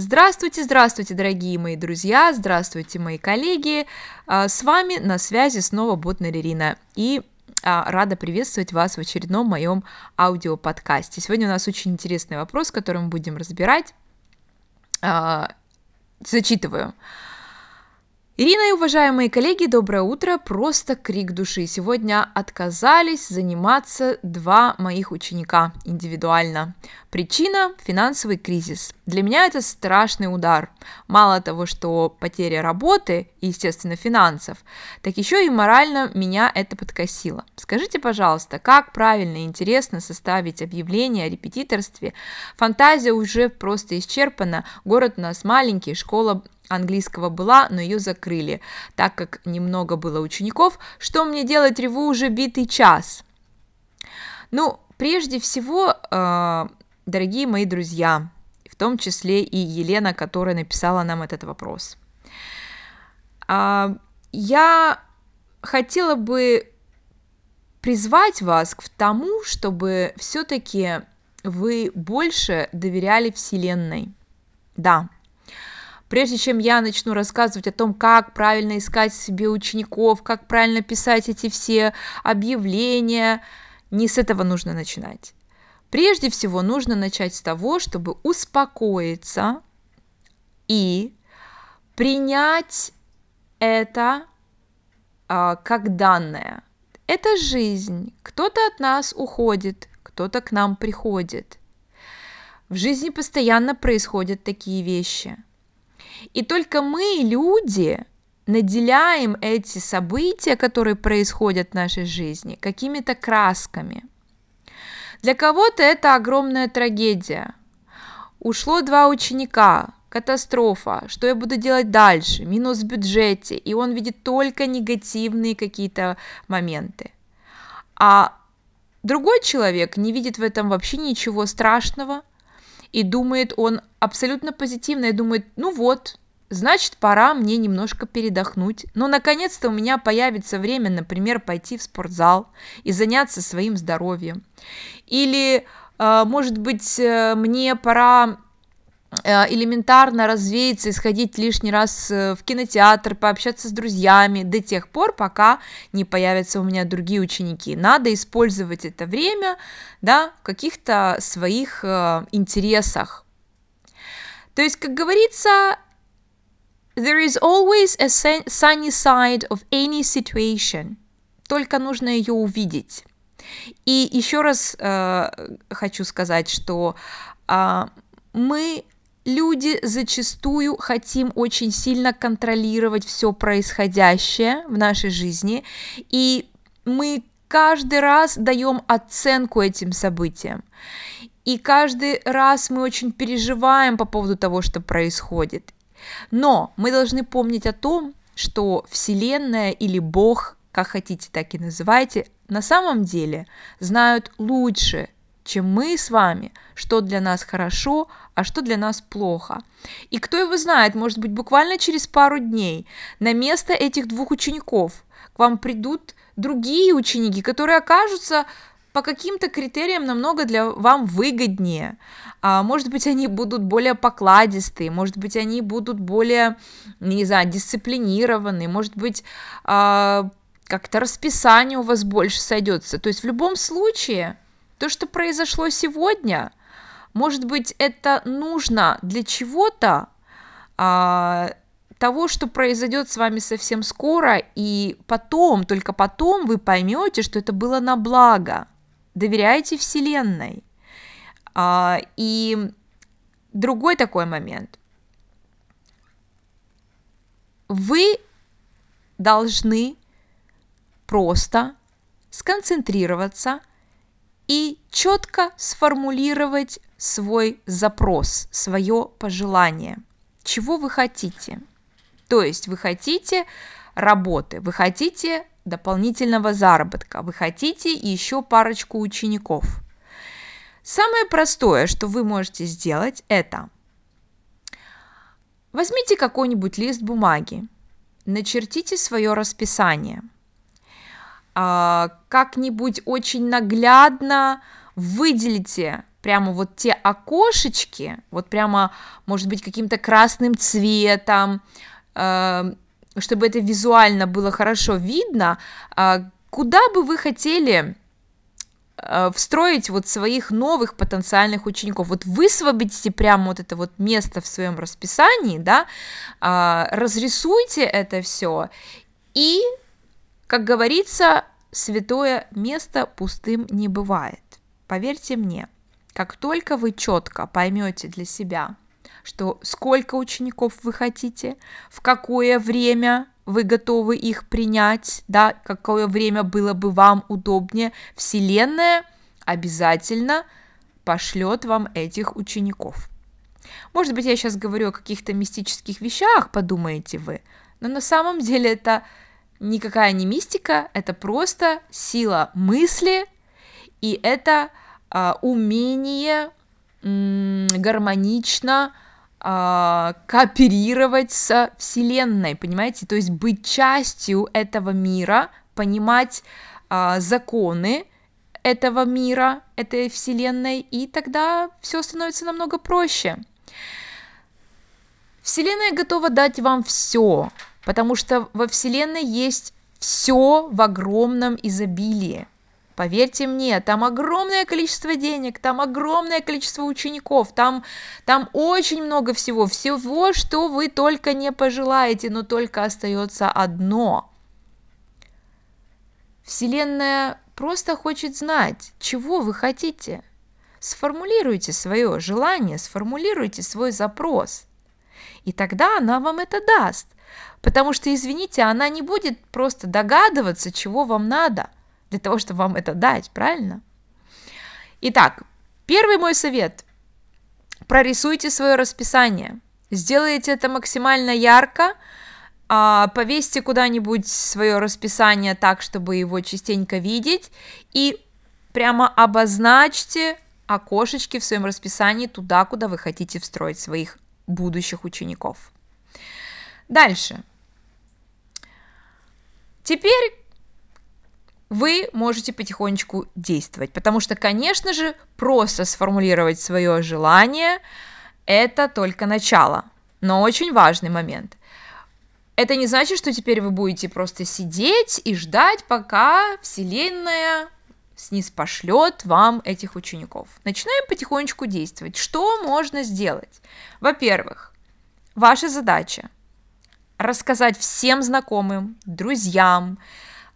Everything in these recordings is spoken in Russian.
Здравствуйте, здравствуйте, дорогие мои друзья, здравствуйте, мои коллеги. А, с вами на связи снова Ботнер Ирина. И а, рада приветствовать вас в очередном моем аудиоподкасте. Сегодня у нас очень интересный вопрос, который мы будем разбирать. А, зачитываю. Ирина и уважаемые коллеги, доброе утро, просто крик души. Сегодня отказались заниматься два моих ученика индивидуально. Причина – финансовый кризис. Для меня это страшный удар. Мало того, что потеря работы и, естественно, финансов, так еще и морально меня это подкосило. Скажите, пожалуйста, как правильно и интересно составить объявление о репетиторстве? Фантазия уже просто исчерпана, город у нас маленький, школа английского была, но ее закрыли, так как немного было учеников. Что мне делать, реву уже битый час? Ну, прежде всего, э, дорогие мои друзья, в том числе и Елена, которая написала нам этот вопрос. Э, я хотела бы призвать вас к тому, чтобы все-таки вы больше доверяли Вселенной. Да, Прежде чем я начну рассказывать о том, как правильно искать себе учеников, как правильно писать эти все объявления, не с этого нужно начинать. Прежде всего нужно начать с того, чтобы успокоиться и принять это а, как данное. Это жизнь. Кто-то от нас уходит, кто-то к нам приходит. В жизни постоянно происходят такие вещи – и только мы, люди, наделяем эти события, которые происходят в нашей жизни, какими-то красками. Для кого-то это огромная трагедия. Ушло два ученика, катастрофа, что я буду делать дальше, минус в бюджете, и он видит только негативные какие-то моменты. А другой человек не видит в этом вообще ничего страшного, и думает он абсолютно позитивно, и думает, ну вот, значит, пора мне немножко передохнуть. Но, наконец-то, у меня появится время, например, пойти в спортзал и заняться своим здоровьем. Или, э, может быть, э, мне пора элементарно развеяться и сходить лишний раз в кинотеатр, пообщаться с друзьями до тех пор, пока не появятся у меня другие ученики. Надо использовать это время да, в каких-то своих интересах. То есть, как говорится, There is always a sunny side of any situation. Только нужно ее увидеть. И еще раз э, хочу сказать, что э, мы люди зачастую хотим очень сильно контролировать все происходящее в нашей жизни, и мы каждый раз даем оценку этим событиям. И каждый раз мы очень переживаем по поводу того, что происходит. Но мы должны помнить о том, что Вселенная или Бог, как хотите, так и называйте, на самом деле знают лучше, чем мы с вами, что для нас хорошо, а что для нас плохо. И кто его знает, может быть, буквально через пару дней на место этих двух учеников к вам придут другие ученики, которые окажутся по каким-то критериям намного для вам выгоднее. А, может быть, они будут более покладистые, может быть, они будут более, не знаю, дисциплинированные, может быть, а, как-то расписание у вас больше сойдется. То есть в любом случае, то, что произошло сегодня, может быть, это нужно для чего-то, а, того, что произойдет с вами совсем скоро, и потом, только потом вы поймете, что это было на благо доверяйте Вселенной. А, и другой такой момент. Вы должны просто сконцентрироваться и четко сформулировать свой запрос, свое пожелание. Чего вы хотите? То есть вы хотите работы, вы хотите дополнительного заработка, вы хотите еще парочку учеников. Самое простое, что вы можете сделать, это возьмите какой-нибудь лист бумаги, начертите свое расписание, как-нибудь очень наглядно выделите прямо вот те окошечки, вот прямо, может быть, каким-то красным цветом, э, чтобы это визуально было хорошо видно, э, куда бы вы хотели э, встроить вот своих новых потенциальных учеников. Вот высвободите прямо вот это вот место в своем расписании, да, э, разрисуйте это все и, как говорится, святое место пустым не бывает. Поверьте мне, как только вы четко поймете для себя, что сколько учеников вы хотите, в какое время вы готовы их принять, да, какое время было бы вам удобнее, Вселенная обязательно пошлет вам этих учеников. Может быть, я сейчас говорю о каких-то мистических вещах, подумаете вы, но на самом деле это никакая не мистика, это просто сила мысли, и это а, умение м, гармонично а, кооперировать с Вселенной, понимаете? То есть быть частью этого мира, понимать а, законы этого мира, этой Вселенной, и тогда все становится намного проще. Вселенная готова дать вам все, потому что во Вселенной есть все в огромном изобилии. Поверьте мне, там огромное количество денег, там огромное количество учеников, там, там очень много всего, всего, что вы только не пожелаете, но только остается одно. Вселенная просто хочет знать, чего вы хотите. Сформулируйте свое желание, сформулируйте свой запрос. И тогда она вам это даст. Потому что, извините, она не будет просто догадываться, чего вам надо, для того, чтобы вам это дать, правильно? Итак, первый мой совет. Прорисуйте свое расписание. Сделайте это максимально ярко, а, повесьте куда-нибудь свое расписание так, чтобы его частенько видеть, и прямо обозначьте окошечки в своем расписании туда, куда вы хотите встроить своих будущих учеников. Дальше. Теперь вы можете потихонечку действовать, потому что, конечно же, просто сформулировать свое желание – это только начало, но очень важный момент. Это не значит, что теперь вы будете просто сидеть и ждать, пока Вселенная сниз пошлет вам этих учеников. Начинаем потихонечку действовать. Что можно сделать? Во-первых, ваша задача рассказать всем знакомым, друзьям,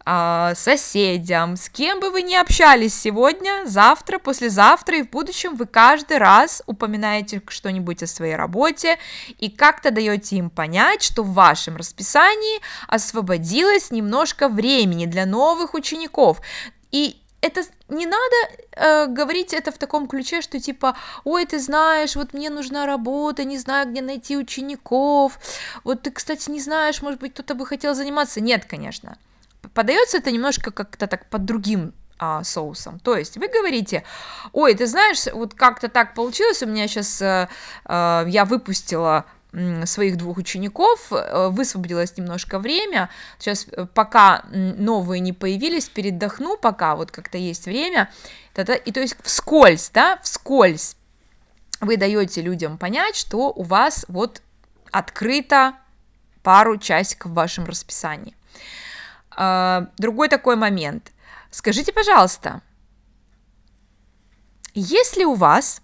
а, соседям, с кем бы вы ни общались сегодня, завтра, послезавтра и в будущем, вы каждый раз упоминаете что-нибудь о своей работе и как-то даете им понять, что в вашем расписании освободилось немножко времени для новых учеников. И это не надо э, говорить это в таком ключе, что типа, ой, ты знаешь, вот мне нужна работа, не знаю, где найти учеников, вот ты, кстати, не знаешь, может быть, кто-то бы хотел заниматься. Нет, конечно. Подается это немножко как-то так под другим а, соусом. То есть вы говорите, ой, ты знаешь, вот как-то так получилось, у меня сейчас, э, э, я выпустила своих двух учеников, э, высвободилось немножко время, сейчас э, пока новые не появились, передохну, пока вот как-то есть время, и то есть вскользь, да, вскользь вы даете людям понять, что у вас вот открыто пару часиков в вашем расписании. А, другой такой момент. Скажите, пожалуйста, есть ли у вас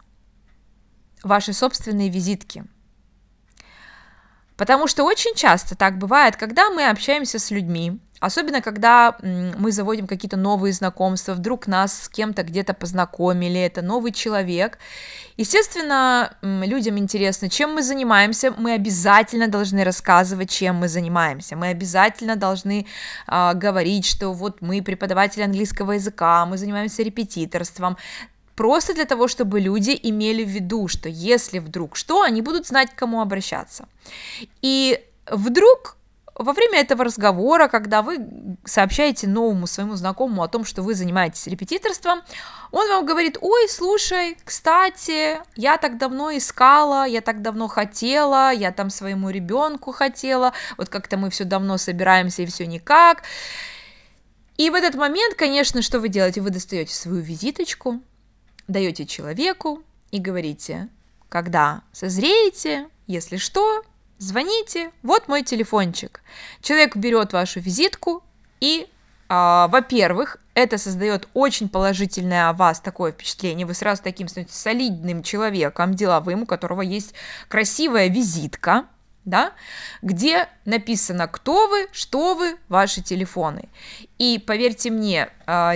ваши собственные визитки – Потому что очень часто так бывает, когда мы общаемся с людьми, Особенно, когда мы заводим какие-то новые знакомства, вдруг нас с кем-то где-то познакомили, это новый человек. Естественно, людям интересно, чем мы занимаемся, мы обязательно должны рассказывать, чем мы занимаемся. Мы обязательно должны э, говорить, что вот мы преподаватель английского языка, мы занимаемся репетиторством просто для того, чтобы люди имели в виду, что если вдруг что, они будут знать, к кому обращаться. И вдруг во время этого разговора, когда вы сообщаете новому своему знакомому о том, что вы занимаетесь репетиторством, он вам говорит, ой, слушай, кстати, я так давно искала, я так давно хотела, я там своему ребенку хотела, вот как-то мы все давно собираемся и все никак. И в этот момент, конечно, что вы делаете? Вы достаете свою визиточку, даете человеку и говорите, когда созреете, если что, звоните, вот мой телефончик. Человек берет вашу визитку и, а, во-первых, это создает очень положительное о вас такое впечатление. Вы сразу таким становитесь солидным человеком, деловым, у которого есть красивая визитка, да, где написано, кто вы, что вы, ваши телефоны. И поверьте мне, а,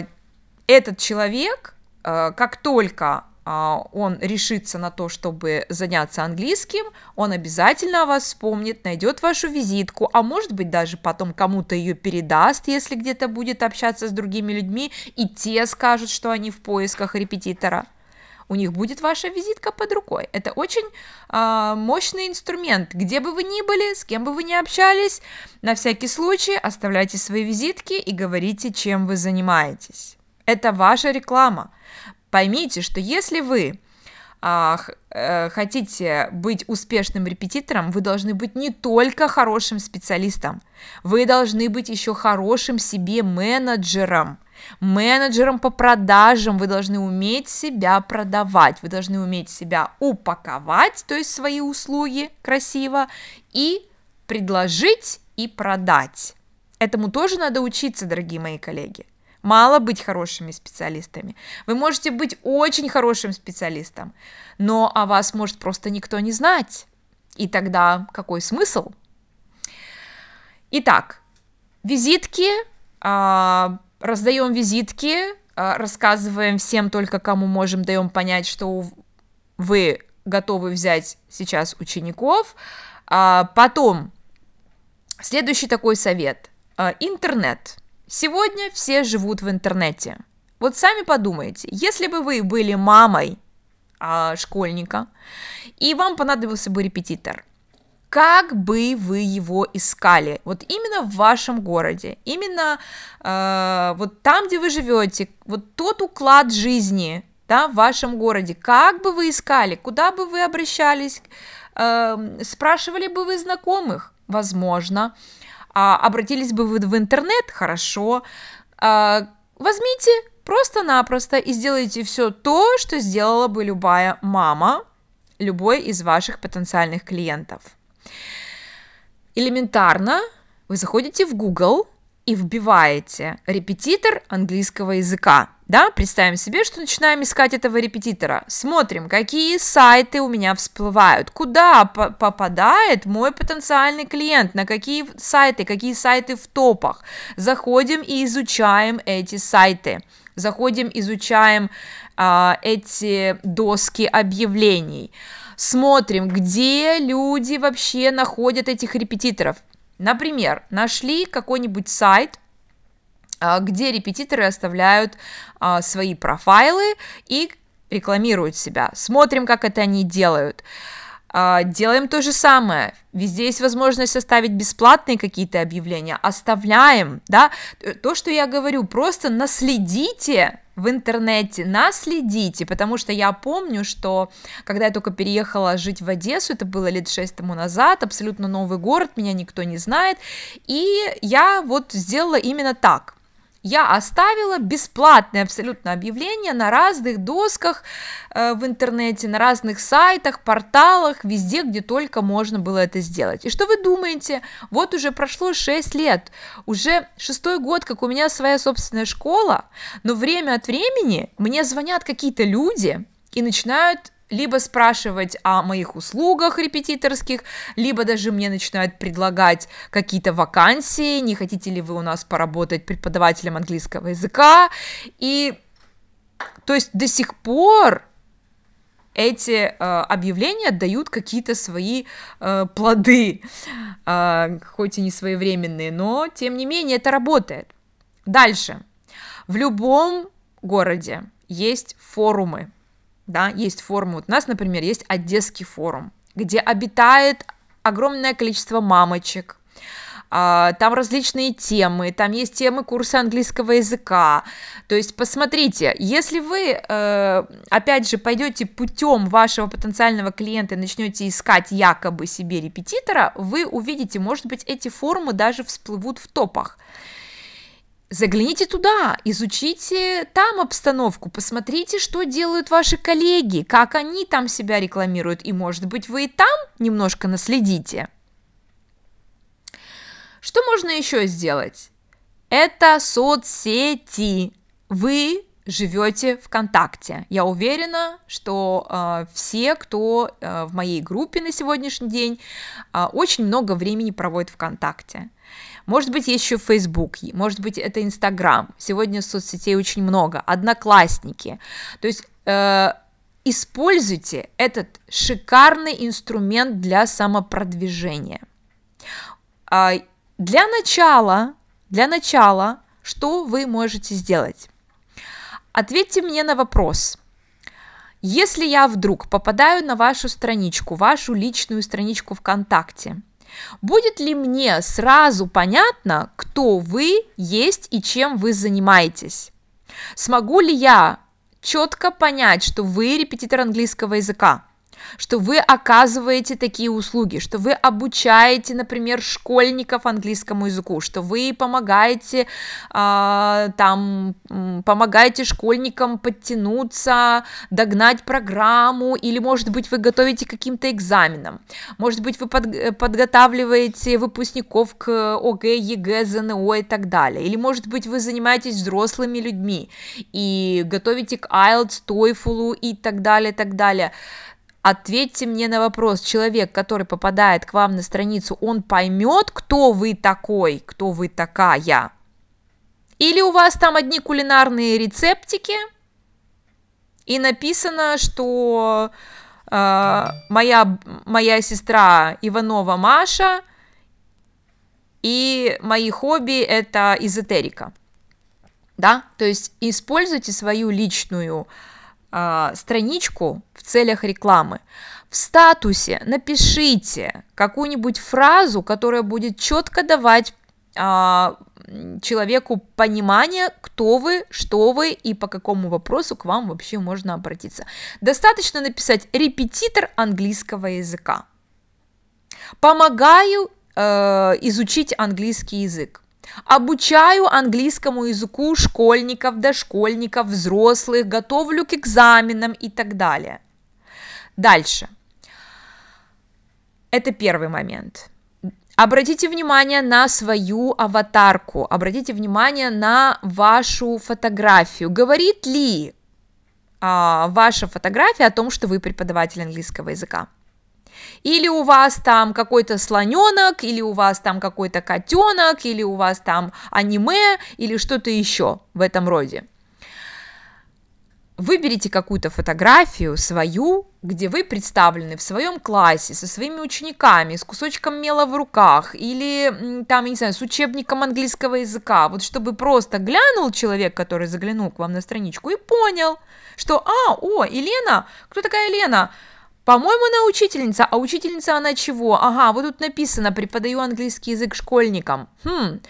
этот человек, как только а, он решится на то, чтобы заняться английским, он обязательно о вас вспомнит, найдет вашу визитку, а может быть даже потом кому-то ее передаст, если где-то будет общаться с другими людьми, и те скажут, что они в поисках репетитора. У них будет ваша визитка под рукой. Это очень э, мощный инструмент. Где бы вы ни были, с кем бы вы ни общались, на всякий случай оставляйте свои визитки и говорите, чем вы занимаетесь. Это ваша реклама. Поймите, что если вы а, э, хотите быть успешным репетитором, вы должны быть не только хорошим специалистом, вы должны быть еще хорошим себе менеджером. Менеджером по продажам вы должны уметь себя продавать, вы должны уметь себя упаковать, то есть свои услуги красиво, и предложить и продать. Этому тоже надо учиться, дорогие мои коллеги. Мало быть хорошими специалистами. Вы можете быть очень хорошим специалистом, но о вас может просто никто не знать. И тогда какой смысл? Итак, визитки, э, раздаем визитки, э, рассказываем всем только кому можем, даем понять, что вы готовы взять сейчас учеников. Э, потом, следующий такой совет. Интернет. Сегодня все живут в интернете. Вот сами подумайте, если бы вы были мамой а, школьника, и вам понадобился бы репетитор, как бы вы его искали? Вот именно в вашем городе, именно э, вот там, где вы живете, вот тот уклад жизни, да, в вашем городе, как бы вы искали, куда бы вы обращались, э, спрашивали бы вы знакомых, возможно, а, обратились бы вы в интернет, хорошо. А, возьмите просто-напросто и сделайте все то, что сделала бы любая мама, любой из ваших потенциальных клиентов. Элементарно вы заходите в Google и вбиваете репетитор английского языка. Да, представим себе, что начинаем искать этого репетитора. Смотрим, какие сайты у меня всплывают, куда по попадает мой потенциальный клиент, на какие сайты, какие сайты в топах. Заходим и изучаем эти сайты. Заходим, изучаем а, эти доски объявлений. Смотрим, где люди вообще находят этих репетиторов. Например, нашли какой-нибудь сайт, а, где репетиторы оставляют а, свои профайлы и рекламируют себя. Смотрим, как это они делают. А, делаем то же самое. Везде есть возможность оставить бесплатные какие-то объявления. Оставляем, да. То, что я говорю, просто наследите в интернете, наследите, потому что я помню, что когда я только переехала жить в Одессу, это было лет шесть тому назад, абсолютно новый город, меня никто не знает, и я вот сделала именно так я оставила бесплатное абсолютно объявление на разных досках э, в интернете, на разных сайтах, порталах, везде, где только можно было это сделать. И что вы думаете? Вот уже прошло 6 лет, уже шестой год, как у меня своя собственная школа, но время от времени мне звонят какие-то люди и начинают либо спрашивать о моих услугах репетиторских, либо даже мне начинают предлагать какие-то вакансии, не хотите ли вы у нас поработать преподавателем английского языка, и то есть до сих пор эти э, объявления дают какие-то свои э, плоды, э, хоть и не своевременные, но тем не менее это работает. Дальше. В любом городе есть форумы, да, есть форумы. Вот у нас, например, есть Одесский форум, где обитает огромное количество мамочек, а, там различные темы, там есть темы курса английского языка. То есть посмотрите, если вы, э, опять же, пойдете путем вашего потенциального клиента и начнете искать якобы себе репетитора, вы увидите, может быть, эти форумы даже всплывут в топах. Загляните туда, изучите там обстановку, посмотрите, что делают ваши коллеги, как они там себя рекламируют, и, может быть, вы и там немножко наследите. Что можно еще сделать? Это соцсети. Вы живете ВКонтакте. Я уверена, что э, все, кто э, в моей группе на сегодняшний день, э, очень много времени проводит ВКонтакте. Может быть, еще Facebook, может быть, это Инстаграм. Сегодня соцсетей очень много. Одноклассники. То есть э, используйте этот шикарный инструмент для самопродвижения. Э, для начала, для начала, что вы можете сделать? Ответьте мне на вопрос. Если я вдруг попадаю на вашу страничку, вашу личную страничку ВКонтакте, Будет ли мне сразу понятно, кто вы есть и чем вы занимаетесь? Смогу ли я четко понять, что вы репетитор английского языка? Что вы оказываете такие услуги, что вы обучаете, например, школьников английскому языку, что вы помогаете э, там, помогаете школьникам подтянуться, догнать программу, или, может быть, вы готовите к каким-то экзаменам, может быть, вы под, подготавливаете выпускников к ОГЭ, ЕГЭ, ЗНО и так далее, или, может быть, вы занимаетесь взрослыми людьми и готовите к IELTS, TOEFL и так далее, и так далее. Ответьте мне на вопрос, человек, который попадает к вам на страницу, он поймет, кто вы такой, кто вы такая? Или у вас там одни кулинарные рецептики, и написано, что э, моя, моя сестра Иванова Маша, и мои хобби это эзотерика. Да, то есть используйте свою личную э, страничку в целях рекламы. В статусе напишите какую-нибудь фразу, которая будет четко давать э, человеку понимание, кто вы, что вы и по какому вопросу к вам вообще можно обратиться. Достаточно написать репетитор английского языка. Помогаю э, изучить английский язык. Обучаю английскому языку школьников, дошкольников, взрослых, готовлю к экзаменам и так далее. Дальше. Это первый момент. Обратите внимание на свою аватарку, обратите внимание на вашу фотографию. Говорит ли а, ваша фотография о том, что вы преподаватель английского языка? Или у вас там какой-то слоненок, или у вас там какой-то котенок, или у вас там аниме, или что-то еще в этом роде. Выберите какую-то фотографию свою, где вы представлены в своем классе со своими учениками, с кусочком мела в руках или там, не знаю, с учебником английского языка, вот чтобы просто глянул человек, который заглянул к вам на страничку и понял, что, а, о, Елена, кто такая Елена? По-моему, она учительница. А учительница она чего? Ага, вот тут написано, преподаю английский язык школьникам. Хм,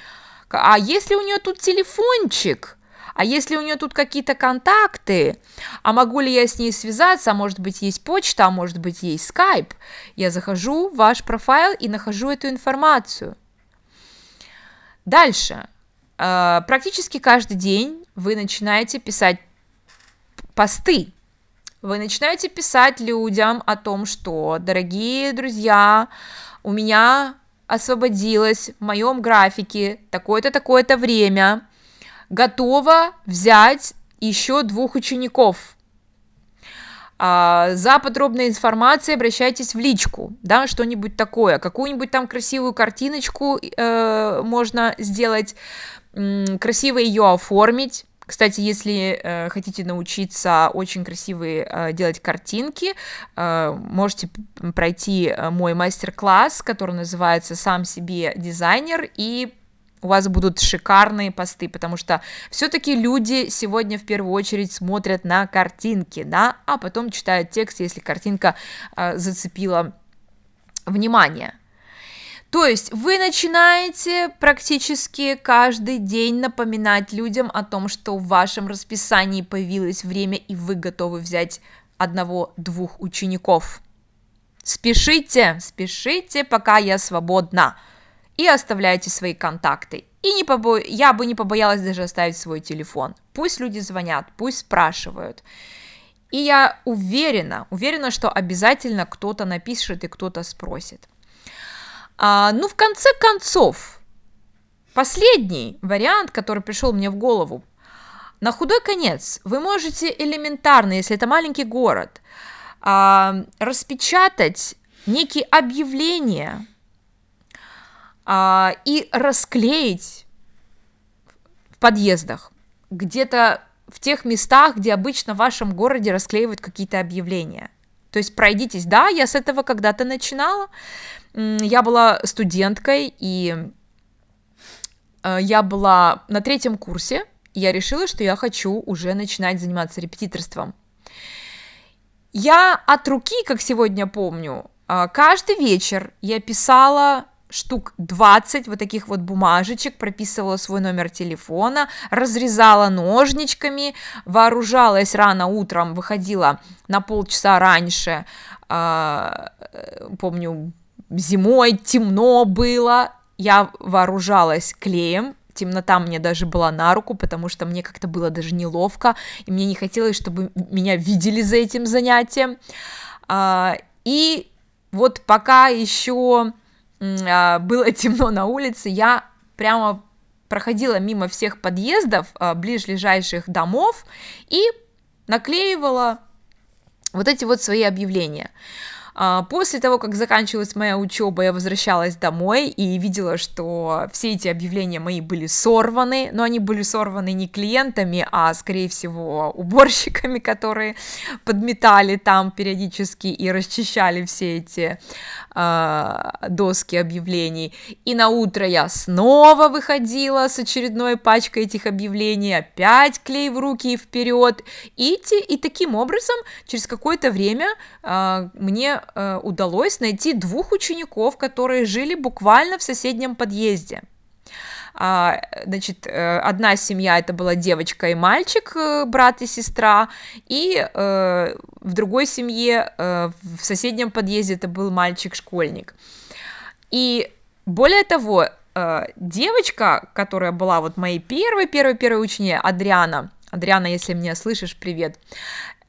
а если у нее тут телефончик? А если у нее тут какие-то контакты? А могу ли я с ней связаться? А может быть, есть почта, а может быть, есть скайп? Я захожу в ваш профайл и нахожу эту информацию. Дальше. Э, практически каждый день вы начинаете писать посты вы начинаете писать людям о том, что, дорогие друзья, у меня освободилось в моем графике такое-то, такое-то время, готова взять еще двух учеников. А, за подробной информацией обращайтесь в личку, да, что-нибудь такое, какую-нибудь там красивую картиночку э, можно сделать, красиво ее оформить, кстати, если э, хотите научиться очень красивые э, делать картинки, э, можете пройти э, мой мастер-класс, который называется «Сам себе дизайнер», и у вас будут шикарные посты, потому что все-таки люди сегодня в первую очередь смотрят на картинки, да, а потом читают текст, если картинка э, зацепила внимание. То есть вы начинаете практически каждый день напоминать людям о том, что в вашем расписании появилось время, и вы готовы взять одного-двух учеников. Спешите, спешите, пока я свободна. И оставляйте свои контакты. И не побо... я бы не побоялась даже оставить свой телефон. Пусть люди звонят, пусть спрашивают. И я уверена, уверена, что обязательно кто-то напишет и кто-то спросит. А, ну, в конце концов, последний вариант, который пришел мне в голову, на худой конец вы можете элементарно, если это маленький город, а, распечатать некие объявления а, и расклеить в подъездах, где-то в тех местах, где обычно в вашем городе расклеивают какие-то объявления. То есть пройдитесь. Да, я с этого когда-то начинала. Я была студенткой, и э, я была на третьем курсе, и я решила, что я хочу уже начинать заниматься репетиторством. Я от руки, как сегодня помню, э, каждый вечер я писала штук 20 вот таких вот бумажечек, прописывала свой номер телефона, разрезала ножничками, вооружалась рано утром, выходила на полчаса раньше, э, помню, зимой темно было, я вооружалась клеем, темнота мне даже была на руку, потому что мне как-то было даже неловко, и мне не хотелось, чтобы меня видели за этим занятием. А, и вот пока еще а, было темно на улице, я прямо проходила мимо всех подъездов а, ближайших домов и наклеивала вот эти вот свои объявления. А, после того, как заканчивалась моя учеба, я возвращалась домой и видела, что все эти объявления мои были сорваны, но они были сорваны не клиентами, а, скорее всего, уборщиками, которые подметали там периодически и расчищали все эти э, доски объявлений. И на утро я снова выходила с очередной пачкой этих объявлений, опять клей в руки и вперед. И, и таким образом через какое-то время э, мне э, удалось найти двух учеников, которые жили буквально в соседнем подъезде. А, значит, э, одна семья это была девочка и мальчик, э, брат и сестра, и э, в другой семье в соседнем подъезде это был мальчик-школьник. И более того, девочка, которая была вот моей первой, первой, первой ученицей, Адриана, Адриана, если меня слышишь, привет.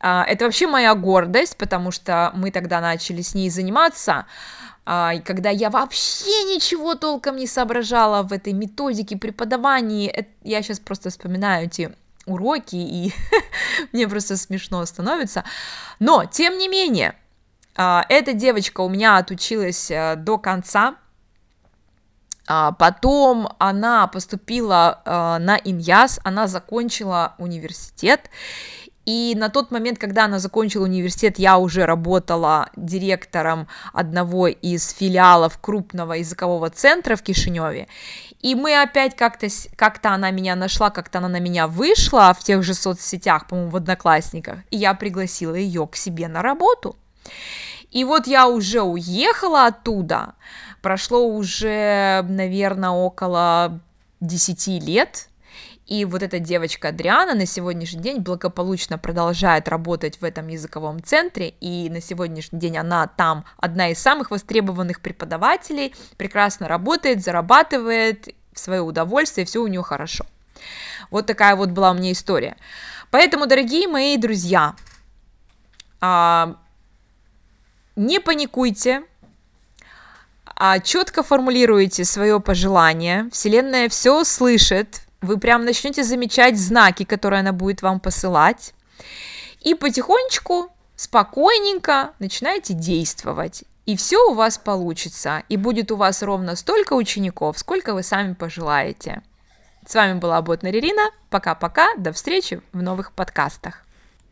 Это вообще моя гордость, потому что мы тогда начали с ней заниматься, а, когда я вообще ничего толком не соображала в этой методике преподавания, я сейчас просто вспоминаю эти уроки, и мне просто смешно становится. Но, тем не менее, а, эта девочка у меня отучилась э, до конца, а, Потом она поступила э, на Иньяс, она закончила университет, и на тот момент, когда она закончила университет, я уже работала директором одного из филиалов крупного языкового центра в Кишиневе. И мы опять как-то, как-то она меня нашла, как-то она на меня вышла в тех же соцсетях, по-моему, в Одноклассниках, и я пригласила ее к себе на работу. И вот я уже уехала оттуда, прошло уже, наверное, около 10 лет, и вот эта девочка Адриана на сегодняшний день благополучно продолжает работать в этом языковом центре, и на сегодняшний день она там одна из самых востребованных преподавателей, прекрасно работает, зарабатывает в свое удовольствие, все у нее хорошо. Вот такая вот была у меня история. Поэтому, дорогие мои друзья, а, не паникуйте, а четко формулируйте свое пожелание. Вселенная все слышит, вы прям начнете замечать знаки, которые она будет вам посылать, и потихонечку, спокойненько начинаете действовать. И все у вас получится, и будет у вас ровно столько учеников, сколько вы сами пожелаете. С вами была Ботнер Ирина. Пока-пока, до встречи в новых подкастах.